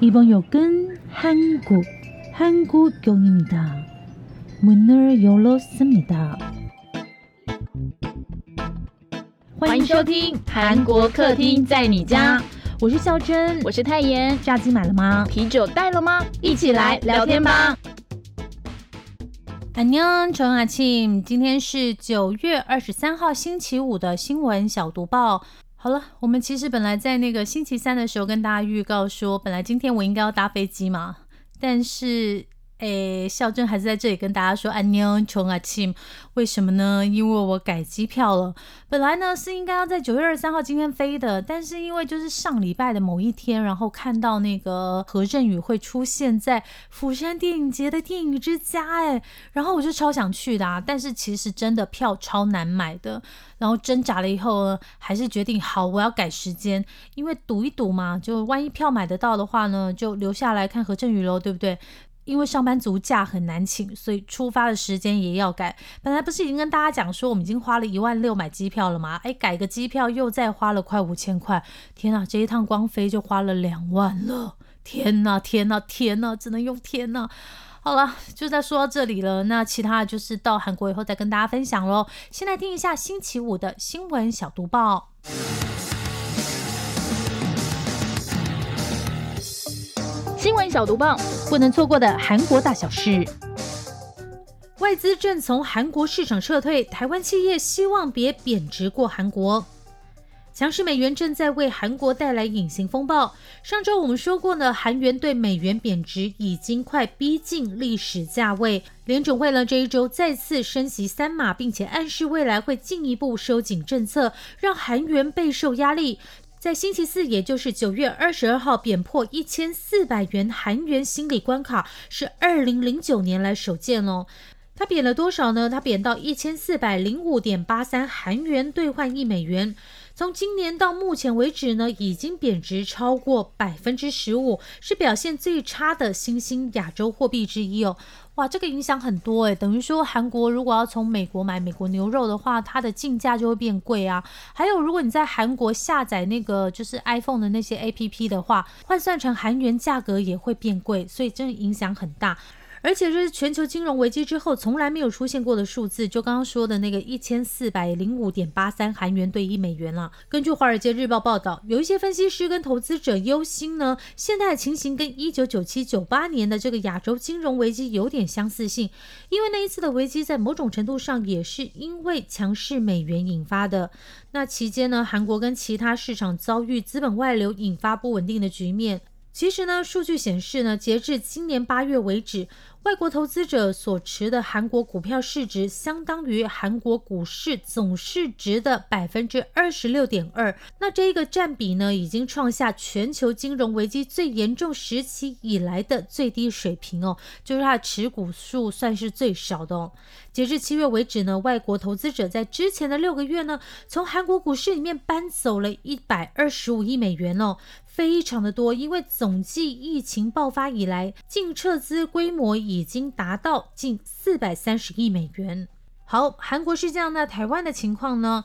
이번 역은 한국, 한국역입니다. 문을 열었습니다. 欢迎收听韩国客厅在你家，我是孝珍，我是泰妍。炸鸡买了吗？啤酒带了吗？一起来聊天吧。安妞，陈阿庆，今天是九月二十三号星期五的新闻小读报。 好了，我们其实本来在那个星期三的时候跟大家预告说，本来今天我应该要搭飞机嘛，但是。诶，孝珍还是在这里跟大家说安妞穷啊亲，为什么呢？因为我改机票了。本来呢是应该要在九月二十三号今天飞的，但是因为就是上礼拜的某一天，然后看到那个何振宇会出现在釜山电影节的电影之家，哎，然后我就超想去的，啊，但是其实真的票超难买的。然后挣扎了以后呢，还是决定好我要改时间，因为赌一赌嘛，就万一票买得到的话呢，就留下来看何振宇喽，对不对？因为上班族假很难请，所以出发的时间也要改。本来不是已经跟大家讲说，我们已经花了一万六买机票了吗？哎，改个机票又再花了快五千块。天哪，这一趟光飞就花了两万了！天哪，天哪，天哪，只能用天哪。好了，就再说到这里了。那其他就是到韩国以后再跟大家分享喽。先来听一下星期五的新闻小读报。闻小读报，不能错过的韩国大小事。外资正从韩国市场撤退，台湾企业希望别贬值过韩国。强势美元正在为韩国带来隐形风暴。上周我们说过呢，韩元对美元贬值已经快逼近历史价位。联准会呢这一周再次升息三码，并且暗示未来会进一步收紧政策，让韩元备受压力。在星期四，也就是九月二十二号，贬破一千四百元韩元心理关卡，是二零零九年来首见哦。它贬了多少呢？它贬到一千四百零五点八三韩元兑换一美元。从今年到目前为止呢，已经贬值超过百分之十五，是表现最差的新兴亚洲货币之一哦。哇，这个影响很多诶，等于说韩国如果要从美国买美国牛肉的话，它的进价就会变贵啊。还有，如果你在韩国下载那个就是 iPhone 的那些 APP 的话，换算成韩元价格也会变贵，所以真的影响很大。而且这是全球金融危机之后从来没有出现过的数字，就刚刚说的那个一千四百零五点八三韩元兑一美元了。根据《华尔街日报》报道，有一些分析师跟投资者忧心呢，现在的情形跟一九九七九八年的这个亚洲金融危机有点相似性，因为那一次的危机在某种程度上也是因为强势美元引发的。那期间呢，韩国跟其他市场遭遇资本外流，引发不稳定的局面。其实呢，数据显示呢，截至今年八月为止。外国投资者所持的韩国股票市值相当于韩国股市总市值的百分之二十六点二，那这一个占比呢，已经创下全球金融危机最严重时期以来的最低水平哦，就是它持股数算是最少的哦。截至七月为止呢，外国投资者在之前的六个月呢，从韩国股市里面搬走了一百二十五亿美元哦，非常的多，因为总计疫情爆发以来净撤资规模已经达到近四百三十亿美元。好，韩国是这样，那台湾的情况呢？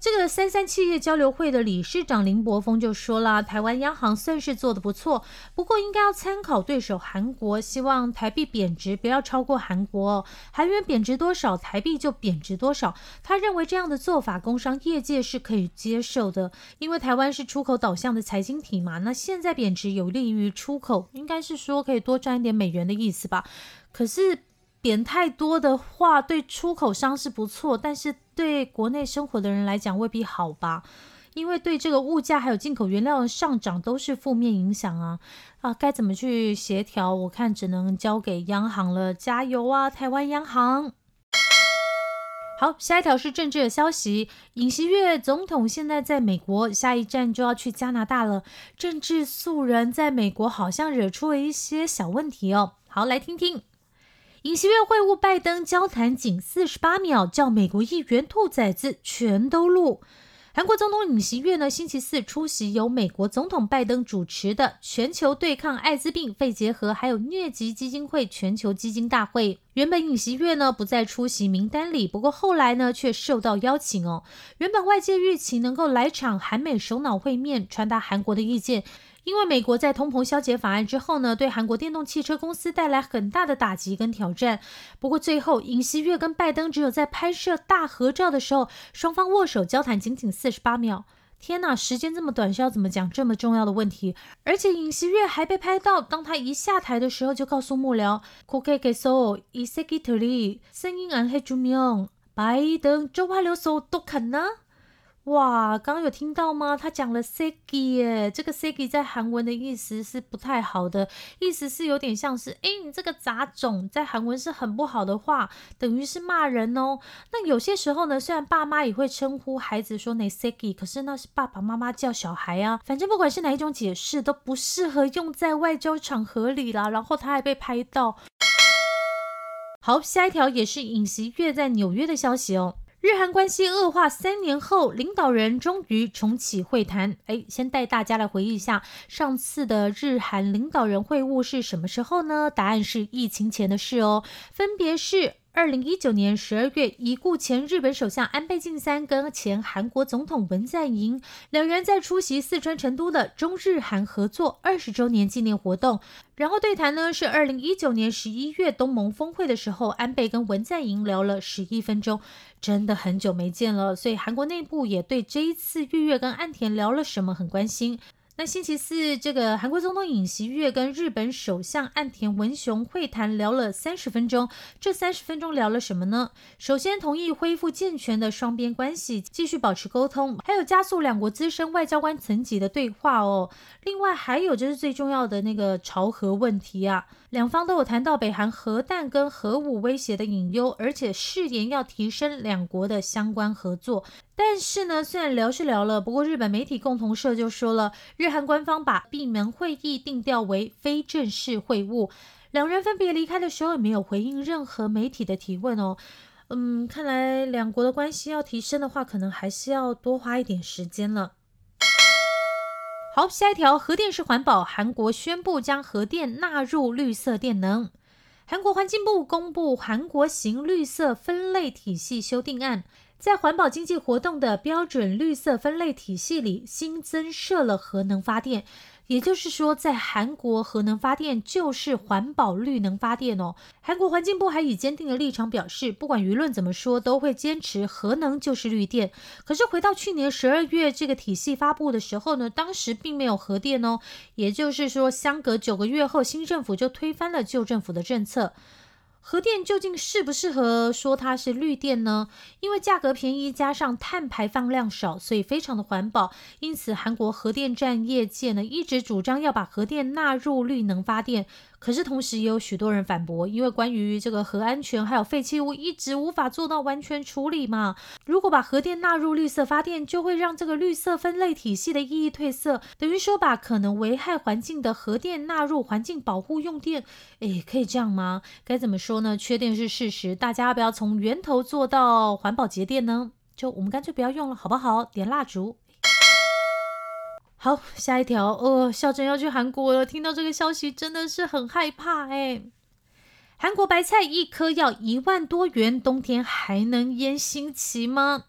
这个三三企业交流会的理事长林柏峰就说了，台湾央行算是做的不错，不过应该要参考对手韩国，希望台币贬值不要超过韩国，韩元贬值多少，台币就贬值多少。他认为这样的做法，工商业界是可以接受的，因为台湾是出口导向的财经体嘛，那现在贬值有利于出口，应该是说可以多赚一点美元的意思吧。可是。贬太多的话，对出口商是不错，但是对国内生活的人来讲未必好吧？因为对这个物价还有进口原料的上涨都是负面影响啊！啊，该怎么去协调？我看只能交给央行了，加油啊，台湾央行！好，下一条是政治的消息，尹锡悦总统现在在美国，下一站就要去加拿大了。政治素人在美国好像惹出了一些小问题哦。好，来听听。尹锡悦会晤拜登，交谈仅四十八秒，叫美国议员兔崽子全都录。韩国总统尹锡悦呢，星期四出席由美国总统拜登主持的全球对抗艾滋病、肺结核还有疟疾基金会全球基金大会。原本尹锡悦呢不在出席名单里，不过后来呢却受到邀请哦。原本外界预期能够来场韩美首脑会面，传达韩国的意见。因为美国在通膨消解法案之后呢，对韩国电动汽车公司带来很大的打击跟挑战。不过最后，尹锡悦跟拜登只有在拍摄大合照的时候，双方握手交谈仅仅四十八秒。天呐，时间这么短，是要怎么讲这么重要的问题？而且尹锡悦还被拍到，当他一下台的时候，就告诉幕僚：“可以给所以色给特里声音暗黑主名，拜登就话留手都肯呢。”哇，刚刚有听到吗？他讲了 “segi” 耶，这个 “segi” 在韩文的意思是不太好的，意思是有点像是，哎，你这个杂种，在韩文是很不好的话，等于是骂人哦。那有些时候呢，虽然爸妈也会称呼孩子说 “segi”，可是那是爸爸妈妈叫小孩啊。反正不管是哪一种解释，都不适合用在外交场合里啦。然后他还被拍到。好，下一条也是尹锡悦在纽约的消息哦。日韩关系恶化三年后，领导人终于重启会谈。哎，先带大家来回忆一下上次的日韩领导人会晤是什么时候呢？答案是疫情前的事哦，分别是。二零一九年十二月，已故前日本首相安倍晋三跟前韩国总统文在寅两人在出席四川成都的中日韩合作二十周年纪念活动。然后对谈呢是二零一九年十一月东盟峰会的时候，安倍跟文在寅聊了十一分钟，真的很久没见了，所以韩国内部也对这一次月月跟岸田聊了什么很关心。那星期四，这个韩国总统尹锡悦跟日本首相岸田文雄会谈聊了三十分钟。这三十分钟聊了什么呢？首先同意恢复健全的双边关系，继续保持沟通，还有加速两国资深外交官层级的对话哦。另外还有就是最重要的那个朝核问题啊。两方都有谈到北韩核弹跟核武威胁的隐忧，而且誓言要提升两国的相关合作。但是呢，虽然聊是聊了，不过日本媒体共同社就说了，日韩官方把闭门会议定调为非正式会晤。两人分别离开的时候，也没有回应任何媒体的提问哦。嗯，看来两国的关系要提升的话，可能还是要多花一点时间了。好，下一条，核电是环保。韩国宣布将核电纳入绿色电能。韩国环境部公布韩国型绿色分类体系修订案，在环保经济活动的标准绿色分类体系里新增设了核能发电。也就是说，在韩国，核能发电就是环保绿能发电哦。韩国环境部还以坚定的立场表示，不管舆论怎么说，都会坚持核能就是绿电。可是回到去年十二月这个体系发布的时候呢，当时并没有核电哦。也就是说，相隔九个月后，新政府就推翻了旧政府的政策。核电究竟适不适合说它是绿电呢？因为价格便宜，加上碳排放量少，所以非常的环保。因此，韩国核电站业界呢一直主张要把核电纳入绿能发电。可是同时也有许多人反驳，因为关于这个核安全还有废弃物一直无法做到完全处理嘛。如果把核电纳入绿色发电，就会让这个绿色分类体系的意义褪色，等于说把可能危害环境的核电纳入环境保护用电。诶，可以这样吗？该怎么说那？缺电是事实，大家要不要从源头做到环保节电呢？就我们干脆不要用了，好不好？点蜡烛。好，下一条，呃，哦，校正要去韩国了。听到这个消息，真的是很害怕哎。韩国白菜一颗要一万多元，冬天还能腌新奇吗？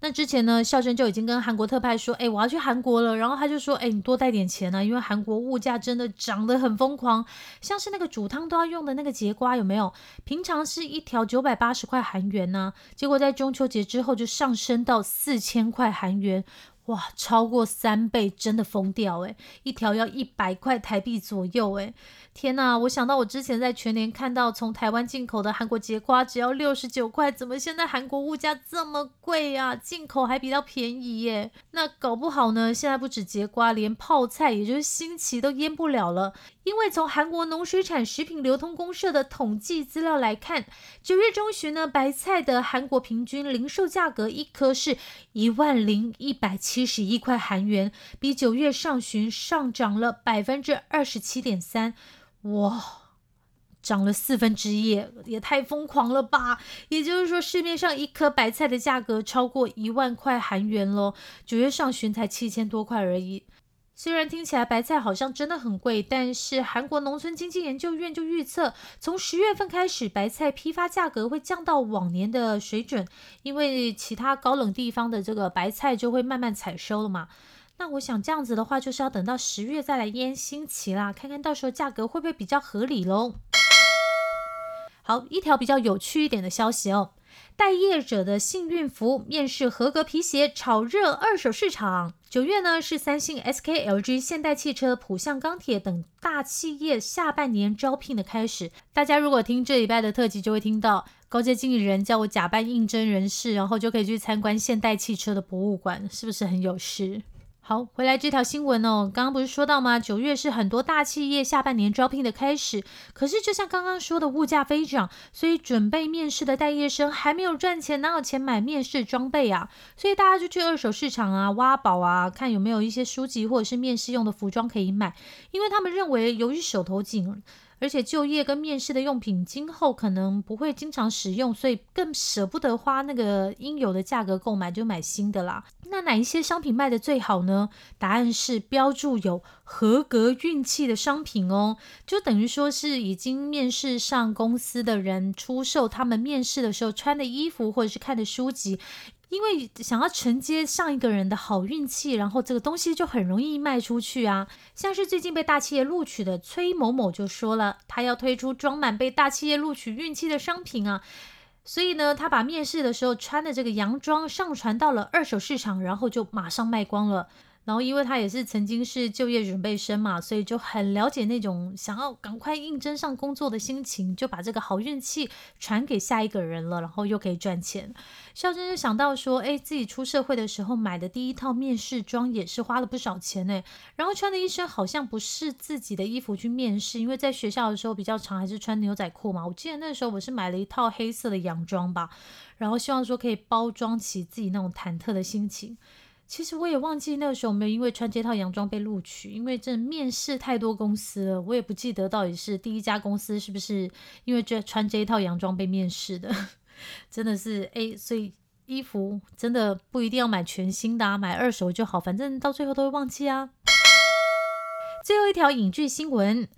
那之前呢，孝珍就已经跟韩国特派说，哎，我要去韩国了。然后他就说，哎，你多带点钱啊，因为韩国物价真的涨得很疯狂，像是那个煮汤都要用的那个节瓜，有没有？平常是一条九百八十块韩元呢，结果在中秋节之后就上升到四千块韩元。哇，超过三倍，真的疯掉诶一条要一百块台币左右诶天呐，我想到我之前在全年看到从台湾进口的韩国节瓜只要六十九块，怎么现在韩国物价这么贵啊？进口还比较便宜耶。那搞不好呢，现在不止节瓜，连泡菜也就是新奇都腌不了了。因为从韩国农水产食品流通公社的统计资料来看，九月中旬呢，白菜的韩国平均零售价格一颗是一万零一百七七十一块韩元，比九月上旬上涨了百分之二十七点三。哇，涨了四分之一，也太疯狂了吧！也就是说，市面上一颗白菜的价格超过一万块韩元喽。九月上旬才七千多块而已。虽然听起来白菜好像真的很贵，但是韩国农村经济研究院就预测，从十月份开始，白菜批发价格会降到往年的水准，因为其他高冷地方的这个白菜就会慢慢采收了嘛。那我想这样子的话，就是要等到十月再来腌新奇啦，看看到时候价格会不会比较合理喽。好，一条比较有趣一点的消息哦。待业者的幸运符面试合格皮鞋炒热二手市场。九月呢是三星、SK、LG、现代汽车、浦项钢铁等大企业下半年招聘的开始。大家如果听这礼拜的特辑，就会听到高阶经理人叫我假扮应征人士，然后就可以去参观现代汽车的博物馆，是不是很有事？好，回来这条新闻哦。刚刚不是说到吗？九月是很多大企业下半年招聘的开始。可是就像刚刚说的，物价飞涨，所以准备面试的待业生还没有赚钱，哪有钱买面试装备啊？所以大家就去二手市场啊挖宝啊，看有没有一些书籍或者是面试用的服装可以买。因为他们认为，由于手头紧。而且就业跟面试的用品，今后可能不会经常使用，所以更舍不得花那个应有的价格购买，就买新的啦。那哪一些商品卖的最好呢？答案是标注有合格运气的商品哦，就等于说是已经面试上公司的人出售他们面试的时候穿的衣服，或者是看的书籍。因为想要承接上一个人的好运气，然后这个东西就很容易卖出去啊。像是最近被大企业录取的崔某某就说了，他要推出装满被大企业录取运气的商品啊。所以呢，他把面试的时候穿的这个洋装上传到了二手市场，然后就马上卖光了。然后，因为他也是曾经是就业准备生嘛，所以就很了解那种想要赶快应征上工作的心情，就把这个好运气传给下一个人了，然后又可以赚钱。肖珍就想到说，哎，自己出社会的时候买的第一套面试装也是花了不少钱呢。然后穿的一身好像不是自己的衣服去面试，因为在学校的时候比较长，还是穿牛仔裤嘛。我记得那时候我是买了一套黑色的洋装吧，然后希望说可以包装起自己那种忐忑的心情。其实我也忘记那个时候没有因为穿这套洋装被录取，因为这面试太多公司了，我也不记得到底是第一家公司是不是因为这穿这一套洋装被面试的，真的是诶，所以衣服真的不一定要买全新的啊，买二手就好，反正到最后都会忘记啊。最后一条影剧新闻：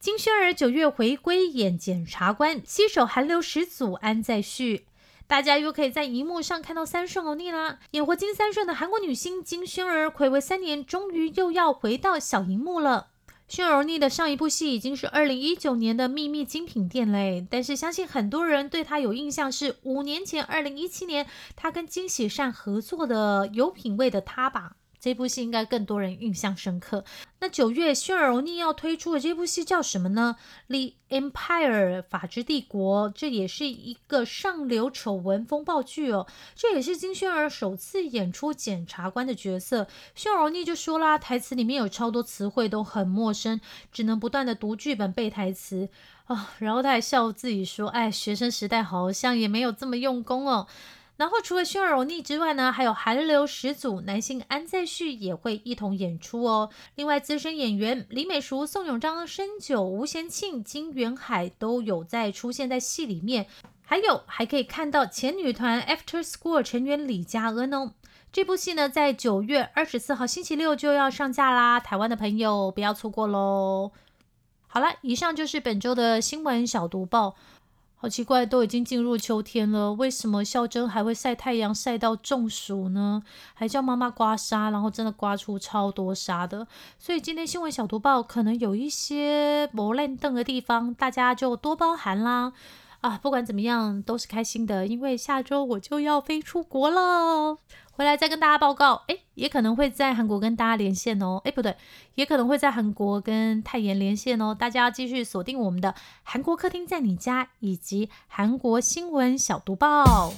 金宣儿九月回归演检察官，携手韩流始祖安在旭。大家又可以在荧幕上看到三顺欧尼啦！演活金三顺的韩国女星金宣儿，暌违三年，终于又要回到小荧幕了。宣儿欧尼的上一部戏已经是二零一九年的《秘密精品店》嘞，但是相信很多人对她有印象是五年前二零一七年她跟金喜善合作的《有品位的她》吧。这部戏应该更多人印象深刻。那九月，宣尔欧尼要推出的这部戏叫什么呢？《The Empire》法治帝国，这也是一个上流丑闻风暴剧哦。这也是金宣儿首次演出检察官的角色。宣尔欧尼就说啦，台词里面有超多词汇都很陌生，只能不断的读剧本背台词啊。然后他还笑自己说：“哎，学生时代好像也没有这么用功哦。”然后除了宣尔欧尼之外呢，还有韩流始祖男性安在旭也会一同演出哦。另外，资深演员李美淑、宋永章、申九、吴贤庆、金元海都有在出现在戏里面。还有还可以看到前女团 After School 成员李佳恩哦。这部戏呢，在九月二十四号星期六就要上架啦，台湾的朋友不要错过喽。好了，以上就是本周的新闻小读报。好奇怪，都已经进入秋天了，为什么孝珍还会晒太阳晒到中暑呢？还叫妈妈刮痧，然后真的刮出超多痧的。所以今天新闻小读报可能有一些磨烂凳的地方，大家就多包涵啦。啊，不管怎么样都是开心的，因为下周我就要飞出国了。回来再跟大家报告，哎，也可能会在韩国跟大家连线哦，哎，不对，也可能会在韩国跟泰妍连线哦，大家要继续锁定我们的韩国客厅在你家以及韩国新闻小读报。